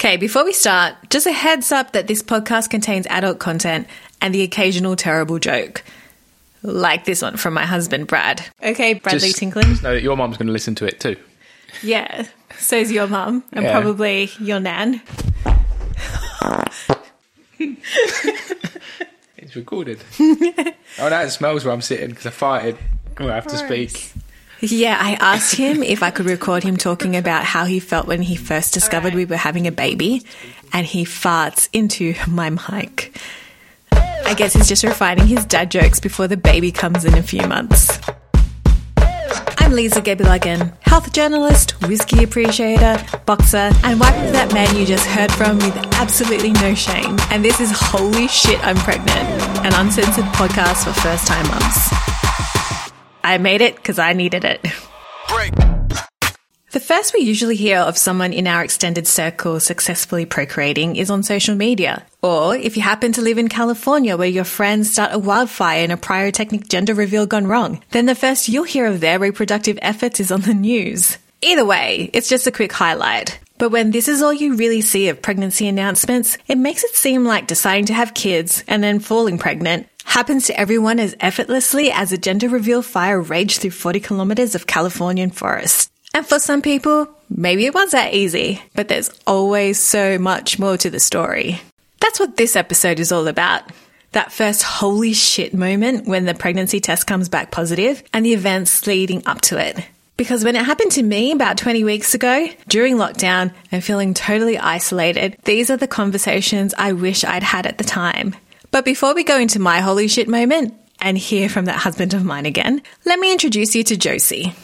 Okay, before we start, just a heads up that this podcast contains adult content and the occasional terrible joke. Like this one from my husband, Brad. Okay, Bradley Just Tinkling. know that your mum's going to listen to it too. Yeah, so's your mum and Yeah. probably your nan. It's recorded. oh, that smells where I'm sitting because I farted. Oh, I have to speak. Yeah, I asked him if I could record him talking about how he felt when he first discovered we were having a baby, and he farts into my mic. I guess he's just refining his dad jokes before the baby comes in a few months. I'm Lisa Gebilagan, health journalist, whiskey appreciator, boxer, and wife of that man you just heard from with absolutely no shame. And this is Holy Shit, I'm Pregnant, an uncensored podcast for first time mums. I made it because I needed it. The first we usually hear of someone in our extended circle successfully procreating is on social media. Or if you happen to live in California where your friends start a wildfire in a pyrotechnic gender reveal gone wrong, then the first you'll hear of their reproductive efforts is on the news. Either way, it's just a quick highlight. But when this is all you really see of pregnancy announcements, it makes it seem like deciding to have kids and then falling pregnant happens to everyone as effortlessly as a gender reveal fire raged through 40 kilometers of Californian forest. And for some people, maybe it was that easy, but there's always so much more to the story. That's what this episode is all about. That first holy shit moment when the pregnancy test comes back positive and the events leading up to it. Because when it happened to me about 20 weeks ago, during lockdown and feeling totally isolated, these are the conversations I wish I'd had at the time. But before we go into my holy shit moment and hear from that husband of mine again, let me introduce you to Josie.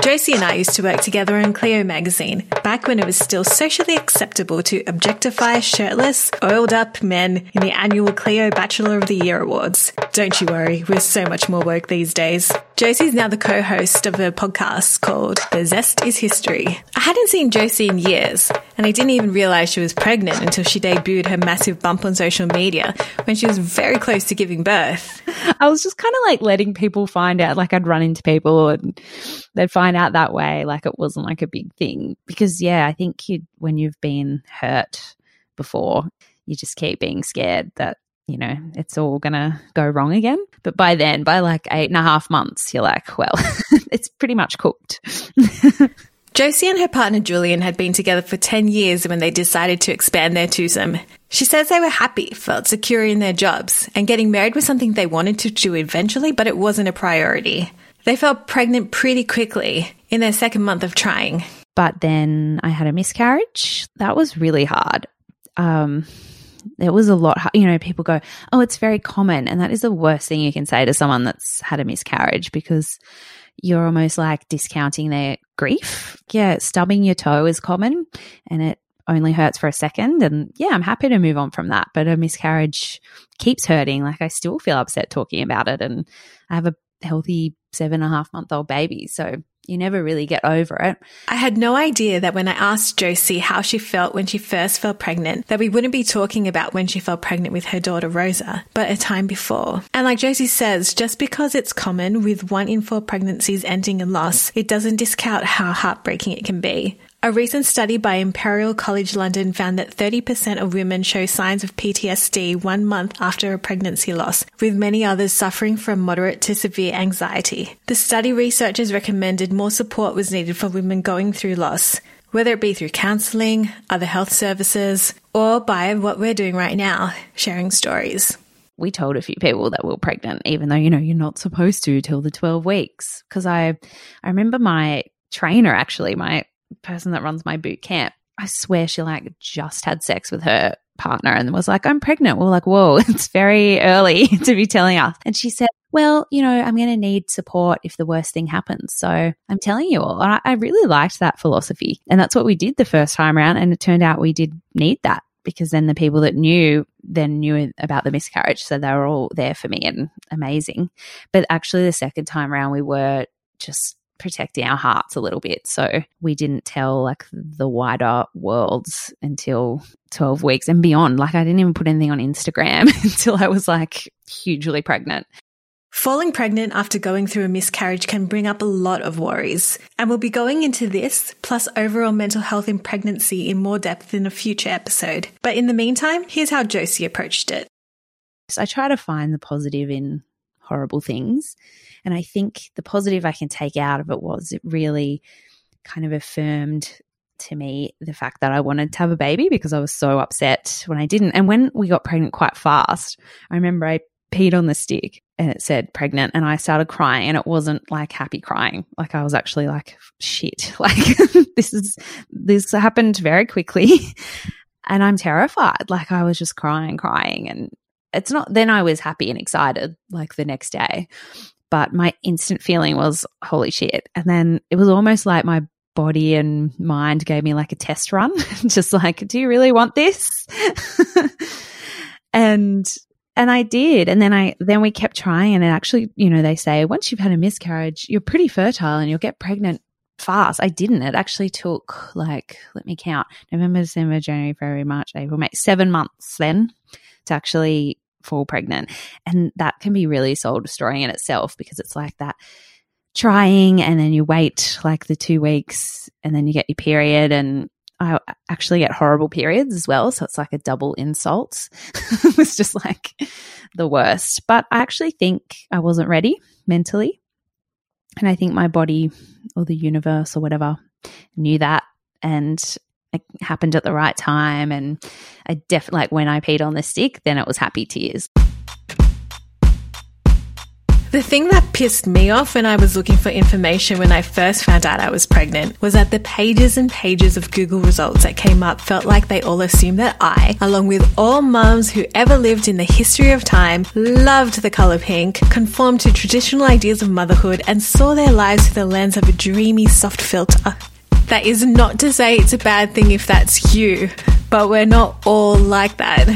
Josie and I used to work together in Cleo magazine back when it was still socially acceptable to objectify shirtless, oiled up men in the annual Cleo Bachelor of the Year Awards. Don't you worry, we're so much more woke these days. Josie's now the co-host of a podcast called The Zest is History. I hadn't seen Josie in years, and I didn't even realize she was pregnant until she debuted her massive bump on social media when she was very close to giving birth. I was just kind of like letting people find out, like I'd run into people and they'd find out that way, like it wasn't like a big thing. Because yeah, I think you when you've been hurt before, you just keep being scared that you know it's all gonna go wrong again. But by then, by like eight and a half months, you're like, well, it's pretty much cooked. Josie and her partner Julian had been together for 10 years when they decided to expand their twosome. She says they were happy, felt secure in their jobs, and getting married was something they wanted to do eventually, but it wasn't a priority. They felt pregnant pretty quickly in their second month of trying. but then I had a miscarriage. That was really hard. Um, it was a lot. You know, people go, "Oh, it's very common," and that is the worst thing you can say to someone that's had a miscarriage because you're almost like discounting their grief. Yeah, stubbing your toe is common, and it only hurts for a second. And yeah, I'm happy to move on from that. But a miscarriage keeps hurting. Like I still feel upset talking about it, and I have a healthy seven and a half month old baby, so you never really get over it. I had no idea that when I asked Josie how she felt when she first fell pregnant, that we wouldn't be talking about when she fell pregnant with her daughter Rosa, but a time before. And like Josie says, just because it's common with one in four pregnancies ending in loss, it doesn't discount how heartbreaking it can be. A recent study by Imperial College London found that 30% of women show signs of PTSD one month after a pregnancy loss, with many others suffering from moderate to severe anxiety. The study researchers recommended more support was needed for women going through loss, whether it be through counselling, other health services, or by what we're doing right now, sharing stories. we told a few people that we are pregnant, even though you know you're not supposed to till the twelve weeks. Because I, I remember my trainer actually, my person that runs my boot camp. I swear she like just had sex with her partner and was like, "I'm pregnant." We're like, "Whoa, it's very early to be telling us." And she said, well, you know, I'm going to need support if the worst thing happens. So I'm telling you all. And I, I really liked that philosophy. And that's what we did the first time around. And it turned out we did need that because then the people that knew then knew about the miscarriage. So they were all there for me and amazing. But actually, the second time around, we were just protecting our hearts a little bit. So we didn't tell like the wider worlds until 12 weeks and beyond. Like I didn't even put anything on Instagram until I was like hugely pregnant. Falling pregnant after going through a miscarriage can bring up a lot of worries, and we'll be going into this, plus overall mental health in pregnancy in more depth in a future episode. But in the meantime, here's how Josie approached it. So I try to find the positive in horrible things. And I think the positive I can take out of it was it really kind of affirmed to me the fact that I wanted to have a baby because I was so upset when I didn't. And when we got pregnant quite fast, I remember I peed on the stick and it said pregnant and I started crying and it wasn't like happy crying. Like I was actually like shit. Like this is this happened very quickly and I'm terrified. Like I was just crying, crying and it's not then I was happy and excited like the next day. But my instant feeling was holy shit. And then it was almost like my body and mind gave me like a test run, just like, do you really want this? and and I did. And then I, then we kept trying. And it actually, you know, they say once you've had a miscarriage, you're pretty fertile and you'll get pregnant fast. I didn't. It actually took like, let me count November, December, January, February, March, April, May, seven months then to actually fall pregnant. And that can be really soul destroying in itself because it's like that trying and then you wait like the two weeks and then you get your period and I actually get horrible periods as well. So it's like a double insult. it was just like the worst. But I actually think I wasn't ready mentally. And I think my body or the universe or whatever knew that. And it happened at the right time. And I definitely, like when I peed on the stick, then it was happy tears. The thing that pissed me off when I was looking for information when I first found out I was pregnant was that the pages and pages of Google results that came up felt like they all assumed that I, along with all mums who ever lived in the history of time, loved the colour pink, conformed to traditional ideas of motherhood, and saw their lives through the lens of a dreamy, soft filter. That is not to say it's a bad thing if that's you, but we're not all like that.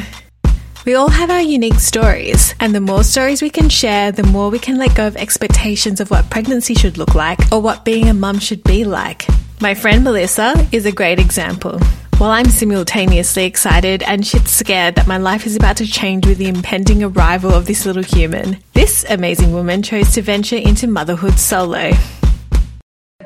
We all have our unique stories, and the more stories we can share, the more we can let go of expectations of what pregnancy should look like or what being a mum should be like. My friend Melissa is a great example. While I'm simultaneously excited and shit scared that my life is about to change with the impending arrival of this little human, this amazing woman chose to venture into motherhood solo.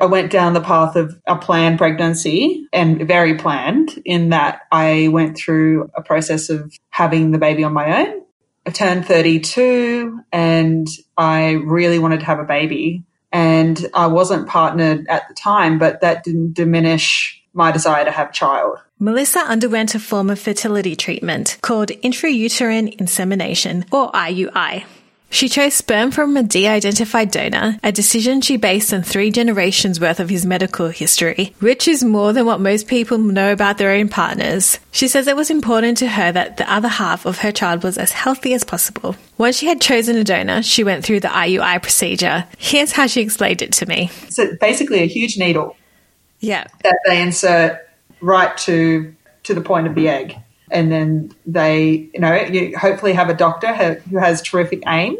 I went down the path of a planned pregnancy and very planned in that I went through a process of having the baby on my own. I turned 32 and I really wanted to have a baby. And I wasn't partnered at the time, but that didn't diminish my desire to have a child. Melissa underwent a form of fertility treatment called intrauterine insemination, or IUI. She chose sperm from a de identified donor, a decision she based on three generations worth of his medical history, which is more than what most people know about their own partners. She says it was important to her that the other half of her child was as healthy as possible. Once she had chosen a donor, she went through the IUI procedure. Here's how she explained it to me. So basically, a huge needle. Yeah. That they insert right to to the point of the egg and then they, you know, you hopefully have a doctor who has terrific aim,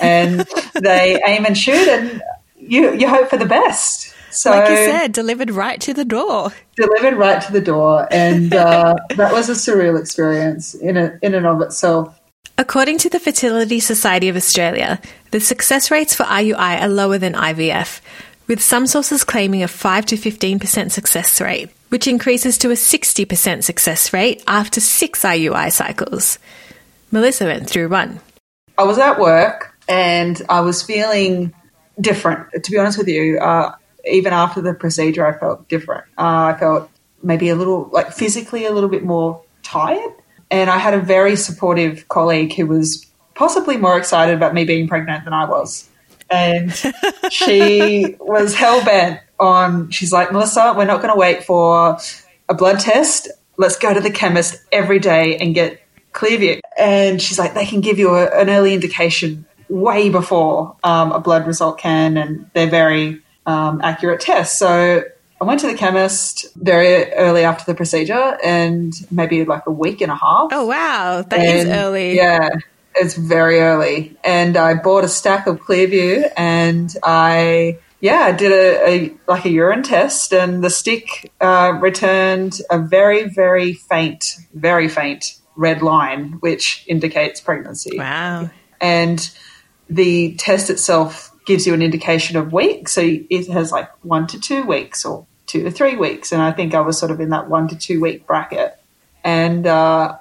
and they aim and shoot, and you you hope for the best. So, like you said, delivered right to the door. Delivered right to the door, and uh, that was a surreal experience in a, in and of itself. According to the Fertility Society of Australia, the success rates for IUI are lower than IVF, with some sources claiming a 5 to 15% success rate which increases to a 60% success rate after six IUI cycles. Melissa went through one. I was at work and I was feeling different. To be honest with you, uh, even after the procedure, I felt different. Uh, I felt maybe a little, like physically a little bit more tired. And I had a very supportive colleague who was possibly more excited about me being pregnant than I was. And she was hell bent on, she's like, Melissa, we're not going to wait for a blood test. Let's go to the chemist every day and get Clearview. And she's like, they can give you a, an early indication way before um, a blood result can, and they're very um, accurate tests. So I went to the chemist very early after the procedure, and maybe like a week and a half. Oh wow, that is And, early. Yeah, it's very early. And I bought a stack of Clearview, and I yeah, I did a, a like a urine test, and the stick uh, returned a very very faint, very faint red line, which indicates pregnancy. Wow. And the test itself gives you an indication of weeks, so it has like one to two weeks or two to three weeks, and I think I was sort of in that one to two week bracket. And uh,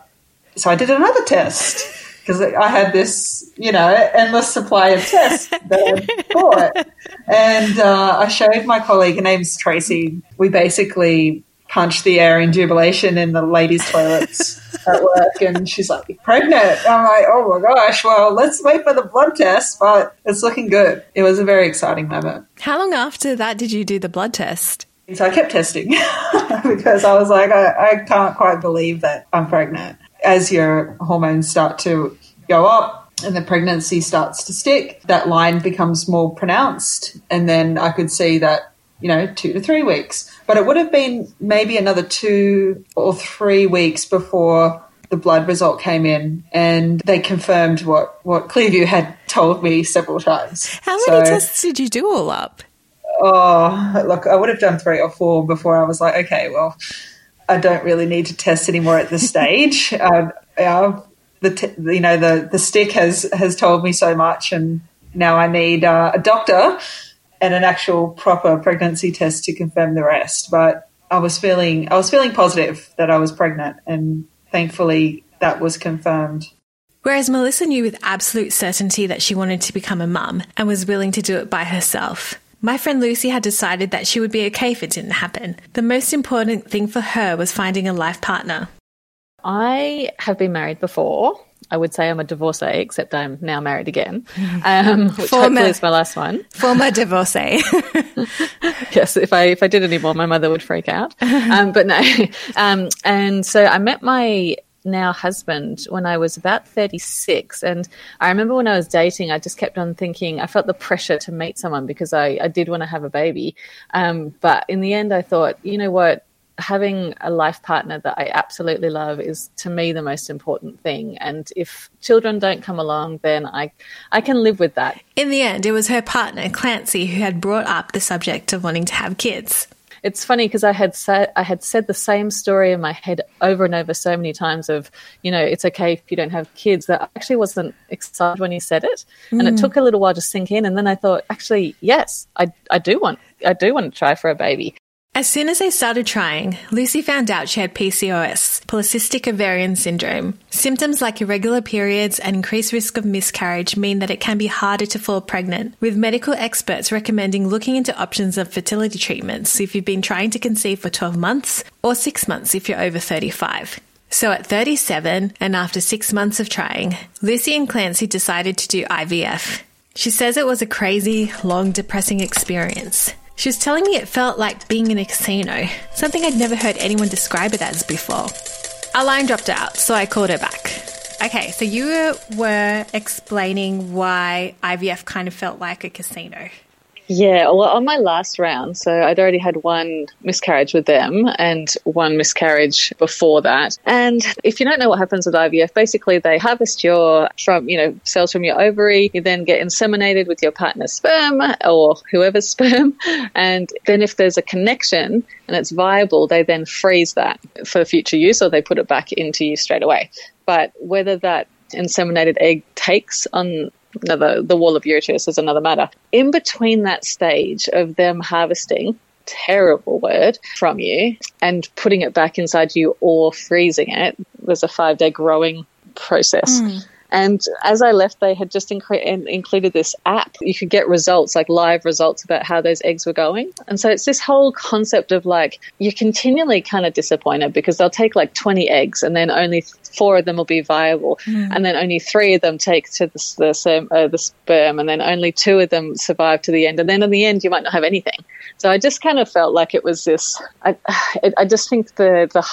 so I did another test because I had this, you know, endless supply of tests that I bought. And uh, I showed my colleague, her name's Tracy. We basically punched the air in jubilation in the ladies' toilets at work. And she's like, You're pregnant. I'm like, Oh my gosh, well, let's wait for the blood test, but it's looking good. It was a very exciting moment. How long after that did you do the blood test? So I kept testing because I was like, I, I can't quite believe that I'm pregnant. As your hormones start to go up and the pregnancy starts to stick, that line becomes more pronounced. And then I could see that, you know, two to three weeks. But it would have been maybe another two or three weeks before the blood result came in and they confirmed what, what Clearview had told me several times. How many So- tests did you do all up? Oh, look, I would have done three or four before I was like, okay, well, I don't really need to test anymore at this stage. um, the t- you know the the stick has has told me so much, and now I need uh, a doctor and an actual proper pregnancy test to confirm the rest. But I was feeling I was feeling positive that I was pregnant, and thankfully that was confirmed. Whereas Melissa knew with absolute certainty that she wanted to become a mum and was willing to do it by herself. My friend Lucy had decided that she would be okay if it didn't happen. The most important thing for her was finding a life partner. I have been married before. I would say I'm a divorcee, except I'm now married again, um, which Former- hopefully is my last one. Former divorcee. yes, if I if I did any more, my mother would freak out. Um, but no, um, and so I met my now husband when I was about 36. And I remember when I was dating, I just kept on thinking, I felt the pressure to meet someone because I, I did want to have a baby. Um, but in the end, I thought, you know what? Having a life partner that I absolutely love is to me the most important thing. And if children don't come along, then I, I can live with that. In the end, it was her partner, Clancy, who had brought up the subject of wanting to have kids. It's funny because I had said I had said the same story in my head over and over so many times of you know it's okay if you don't have kids that I actually wasn't excited when he said it. And it mm. took a little while to sink in and then I thought actually yes I I do want I do want to try for a baby As soon as they started trying, Lucy found out she had PCOS, polycystic ovarian syndrome. Symptoms like irregular periods and increased risk of miscarriage mean that it can be harder to fall pregnant, with medical experts recommending looking into options of fertility treatments if you've been trying to conceive for 12 months or 6 months if you're over 35. So at 37, and after six months of trying, Lucy and Clancy decided to do IVF. She says it was a crazy, long, depressing experience. She was telling me it felt like being in a casino, something I'd never heard anyone describe it as before. Our line dropped out, so I called her back. Okay, so you were explaining why IVF kind of felt like a casino. Yeah, well, on my last round, so I'd already had one miscarriage with them and one miscarriage before that. And if you don't know what happens with IVF, basically they harvest your from you know cells from your ovary. You then get inseminated with your partner's sperm or whoever's sperm, and then if there's a connection and it's viable, they then freeze that for future use, or they put it back into you straight away. But whether that inseminated egg takes on no, the, wall of ureterus is another matter. In between that stage of them harvesting, terrible word, from you and putting it back inside you or freezing it, there's a five day growing process. Mm. And as I left, they had just incre- in- included this app. You could get results, like live results about how those eggs were going. And so it's this whole concept of like, you're continually kind of disappointed because they'll take like 20 eggs and then only four of them will be viable. And then only three of them take to the, the, sperm- uh, the sperm and then only two of them survive to the end. And then in the end, you might not have anything. So I just kind of felt like it was this, I, I just think the, the,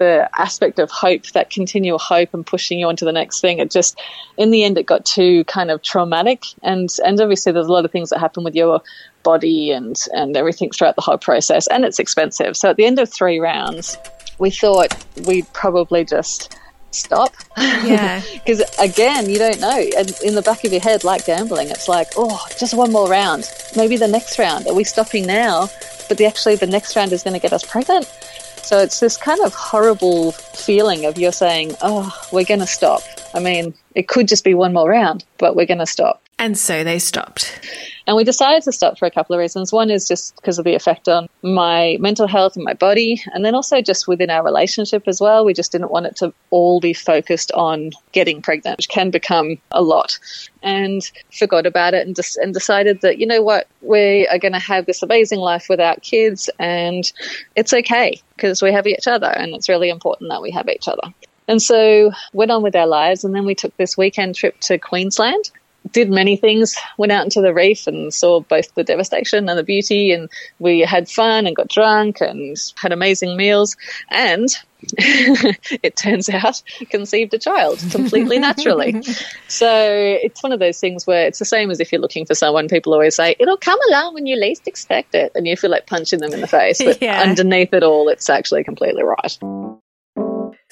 the aspect of hope, that continual hope and pushing you on to the next thing, it just, in the end, it got too kind of traumatic. And, and obviously, there's a lot of things that happen with your body and, and everything throughout the whole process, and it's expensive. So at the end of three rounds, we thought we'd probably just stop. Yeah. Because again, you don't know. And in the back of your head, like gambling, it's like, oh, just one more round. Maybe the next round. Are we stopping now? But the, actually, the next round is going to get us pregnant. So it's this kind of horrible feeling of you're saying, oh, we're going to stop. I mean, it could just be one more round, but we're going to stop. And so they stopped. And we decided to stop for a couple of reasons. One is just because of the effect on my mental health and my body, and then also just within our relationship as well. We just didn't want it to all be focused on getting pregnant, which can become a lot. And forgot about it and just and decided that you know what we are going to have this amazing life without kids, and it's okay because we have each other, and it's really important that we have each other. And so went on with our lives, and then we took this weekend trip to Queensland did many things, went out into the reef and saw both the devastation and the beauty. And we had fun and got drunk and had amazing meals. And it turns out conceived a child completely naturally. So it's one of those things where it's the same as if you're looking for someone, people always say, it'll come along when you least expect it. And you feel like punching them in the face. But Yeah. underneath it all, it's actually completely right.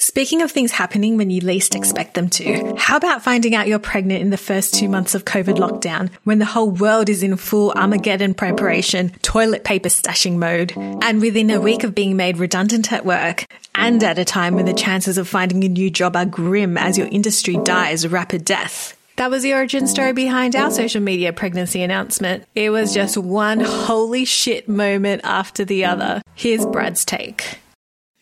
Speaking of things happening when you least expect them to, how about finding out you're pregnant in the first two months of COVID lockdown when the whole world is in full Armageddon preparation, toilet paper stashing mode, and within a week of being made redundant at work, and at a time when the chances of finding a new job are grim as your industry dies a rapid death? That was the origin story behind our social media pregnancy announcement. It was just one holy shit moment after the other. Here's Brad's take.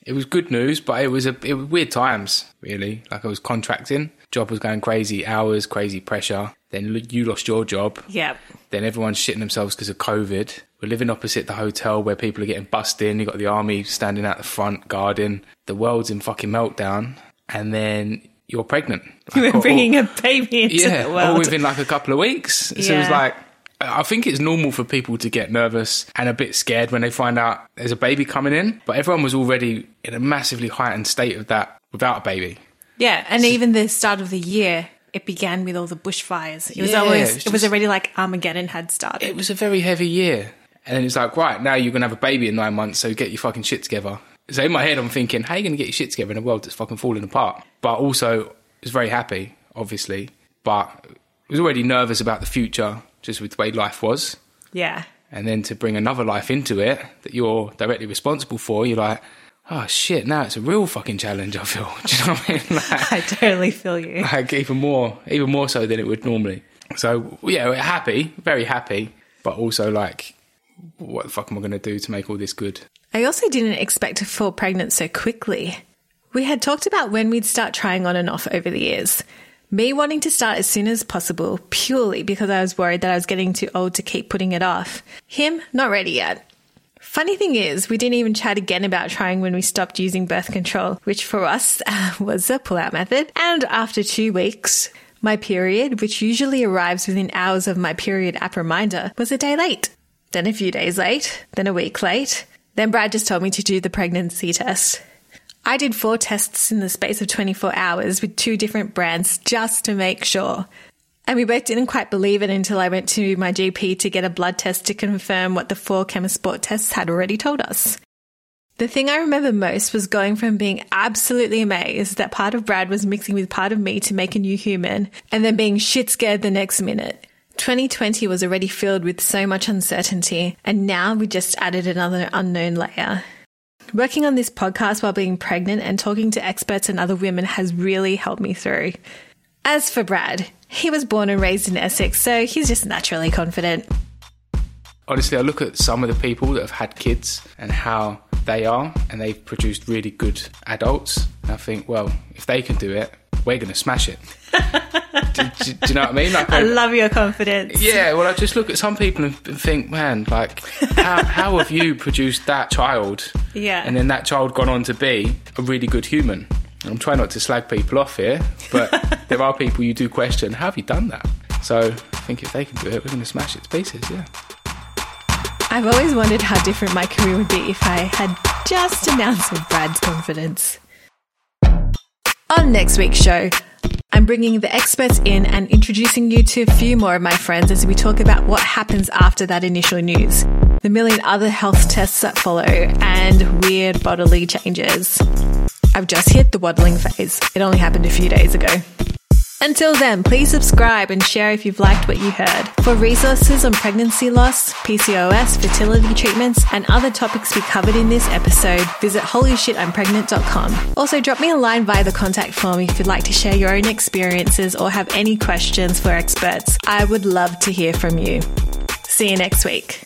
It was good news, but it was a it was weird times, really. Like I was contracting, job was going crazy, hours, crazy pressure. Then you lost your job. Yep. Then everyone's shitting themselves because of COVID. We're living opposite the hotel where people are getting bussed in. You got the army standing out the front guarding. The world's in fucking meltdown, and then you're pregnant. Like, We're all- bringing a baby into yeah, the world. all within like a couple of weeks. So it was like, I think it's normal for people to get nervous and a bit scared when they find out there's a baby coming in. But everyone was already in a massively heightened state of that without a baby. Yeah, and even the start of the year, it began with all the bushfires. It was Yeah, always, it was just- already like Armageddon had started. It was a very heavy year. And then it's like, right, now you're going to have a baby in nine months, so get your fucking shit together. So in my head, I'm thinking, how are you going to get your shit together in a world that's fucking falling apart? But also, I was very happy, obviously. But I was already nervous about the future, just with the way life was. yeah. and then to bring another life into it that you're directly responsible for, you're like, oh shit, now it's a real fucking challenge. I feel. Do you know what I mean? Like, I totally feel you. like even more, even more so than it would normally. So yeah, we're happy, very happy, but also like, what the fuck am I going to do to make all this good? I also didn't expect to fall pregnant so quickly. We had talked about when we'd start trying on and off over the years. Me wanting to start as soon as possible, purely because I was worried that I was getting too old to keep putting it off. Him, not ready yet. Funny thing is, we didn't even chat again about trying when we stopped using birth control, which for us uh, was a pull out method. And after two weeks, my period, which usually arrives within hours of my period app reminder, was a day late. Then a few days late, then a week late. Then Brad just told me to do the pregnancy test. I did four tests in the space of 24 hours with two different brands just to make sure. And we both didn't quite believe it until I went to my GP to get a blood test to confirm what the four Chemisport tests had already told us. The thing I remember most was going from being absolutely amazed that part of Brad was mixing with part of me to make a new human, and then being shit scared the next minute. 2020 was already filled with so much uncertainty, and now we just added another unknown layer. Working on this podcast while being pregnant and talking to experts and other women has really helped me through. As for Brad, he was born and raised in Essex, so he's just naturally confident. Honestly, I look at some of the people that have had kids and how they are, and they've produced really good adults. And I think, well, if they can do it, we're going to smash it. do, do- do you know what I mean? Like, I love your confidence. Yeah, well, I just look at some people and and think, man, like, how, how have you produced that child? Yeah. And then that child gone on to be a really good human. I'm trying not to slag people off here, but there are people you do question, how have you done that? So I think if they can do it, we're going to smash it to pieces, yeah. I've always wondered how different my career would be if I had just announced ounce of Brad's confidence. On next week's show, I'm bringing the experts in and introducing you to a few more of my friends as we talk about what happens after that initial news, the million other health tests that follow, and weird bodily changes. I've just hit the waddling phase. It only happened a few days ago. Until then, please subscribe and share if you've liked what you heard. For resources on pregnancy loss, PCOS, fertility treatments, and other topics we covered in this episode, visit holyshitimpregnant.com. Also, drop me a line via the contact form if you'd like to share your own experiences or have any questions for experts. I would love to hear from you. See you next week.